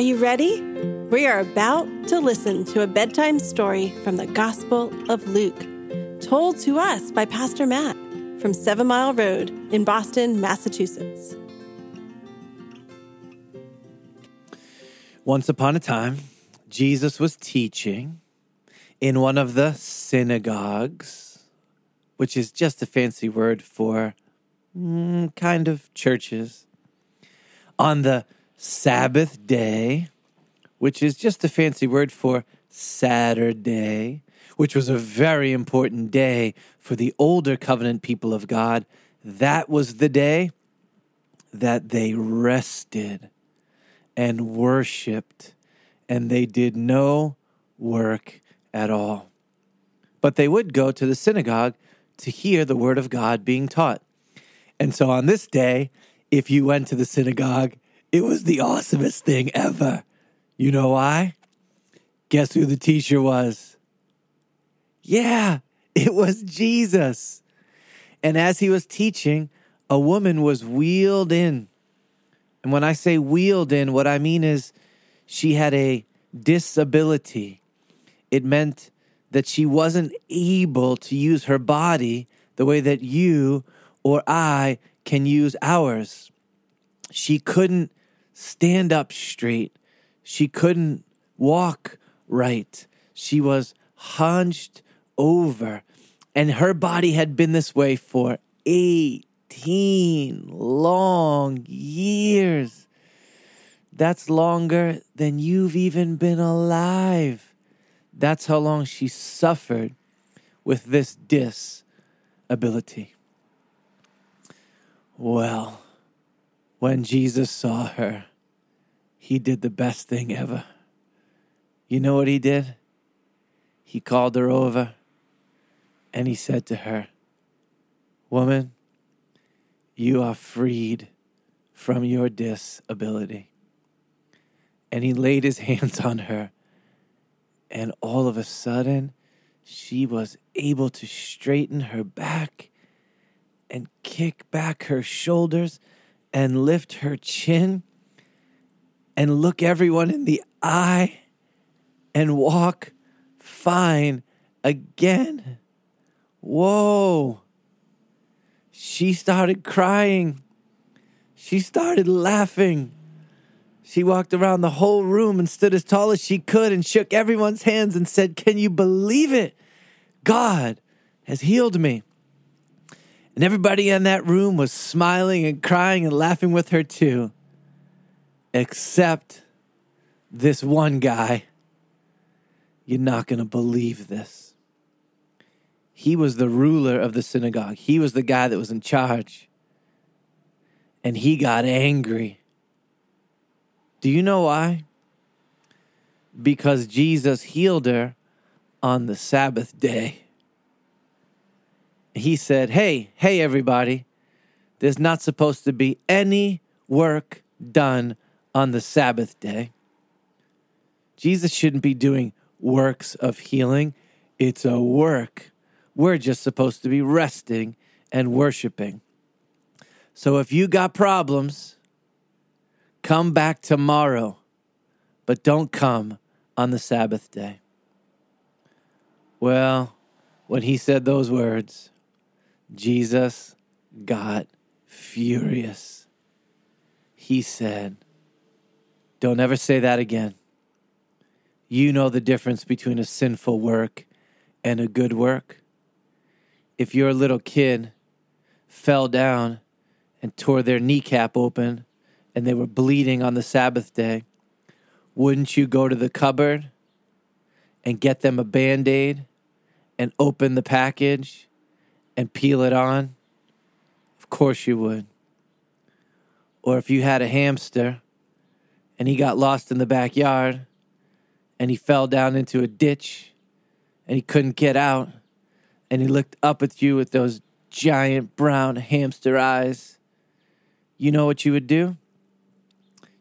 Are you ready? We are about to listen to a bedtime story from the Gospel of Luke, told to us by Pastor Matt from Seven Mile Road in Boston, Massachusetts. Once upon a time, Jesus was teaching in one of the synagogues, which is just a fancy word for mm, kind of churches, on the Sabbath day, which is just a fancy word for Saturday, which was a very important day for the older covenant people of God. That was the day that they rested and worshiped, and they did no work at all. But they would go to the synagogue to hear the word of God being taught. And so on this day, if you went to the synagogue, it was the awesomest thing ever. You know why? Guess who the teacher was? Yeah, it was Jesus. And as he was teaching, a woman was wheeled in. And when I say wheeled in, what I mean is she had a disability. It meant that she wasn't able to use her body the way that you or I can use ours. She couldn't stand up straight. She couldn't walk right. She was hunched over, and her body had been this way for 18 long years. That's longer than you've even been alive. That's how long she suffered with this disability. Well, when Jesus saw her, he did the best thing ever. You know what he did? He called her over and he said to her, Woman, you are freed from your disability. And he laid his hands on her, and all of a sudden, she was able to straighten her back and kick back her shoulders and lift her chin and look everyone in the eye and walk fine again. Whoa. She started crying. She started laughing. She walked around the whole room and stood as tall as she could and shook everyone's hands and said, Can you believe it? God has healed me. And everybody in that room was smiling and crying and laughing with her too, except this one guy. You're not going to believe this. He was the ruler of the synagogue, he was the guy that was in charge. And he got angry. Do you know why? Because Jesus healed her on the Sabbath day he said, Hey, hey, everybody, there's not supposed to be any work done on the Sabbath day. Jesus shouldn't be doing works of healing, it's a work. We're just supposed to be resting and worshiping. So if you got problems, come back tomorrow, but don't come on the Sabbath day. Well, when he said those words, Jesus got furious. He said, Don't ever say that again. You know the difference between a sinful work and a good work. If your little kid fell down and tore their kneecap open and they were bleeding on the Sabbath day, wouldn't you go to the cupboard and get them a band aid and open the package and peel it on? Of course you would. Or if you had a hamster and he got lost in the backyard and he fell down into a ditch and he couldn't get out and he looked up at you with those giant brown hamster eyes, you know what you would do?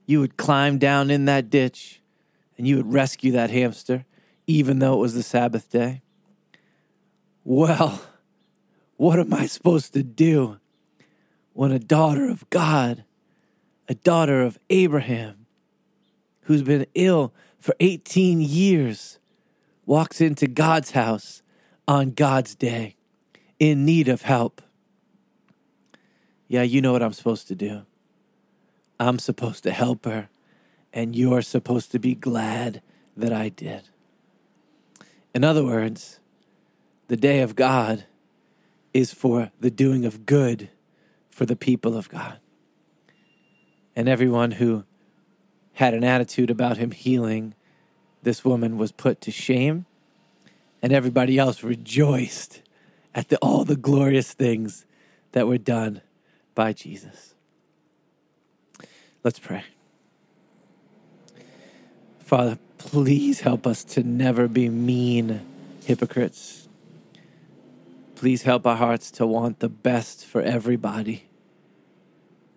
You would climb down in that ditch and you would rescue that hamster, even though it was the Sabbath day. Well, what am I supposed to do when a daughter of God, a daughter of Abraham, who's been ill for 18 years walks into God's house on God's day in need of help. Yeah, you know what I'm supposed to do. I'm supposed to help her, and you're supposed to be glad that I did. In other words, the day of God is for the doing of good for the people of God. And everyone who had an attitude about him healing this woman was put to shame, and everybody else rejoiced at the, all the glorious things that were done by Jesus. Let's pray. Father, please help us to never be mean hypocrites. Please help our hearts to want the best for everybody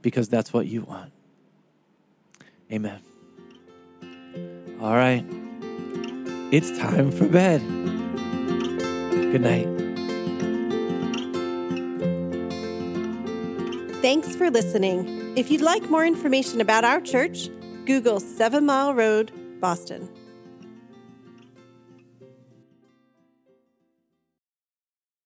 because that's what you want. Amen. All right. It's time for bed. Good night. Thanks for listening. If you'd like more information about our church, Google Seven Mile Road, Boston.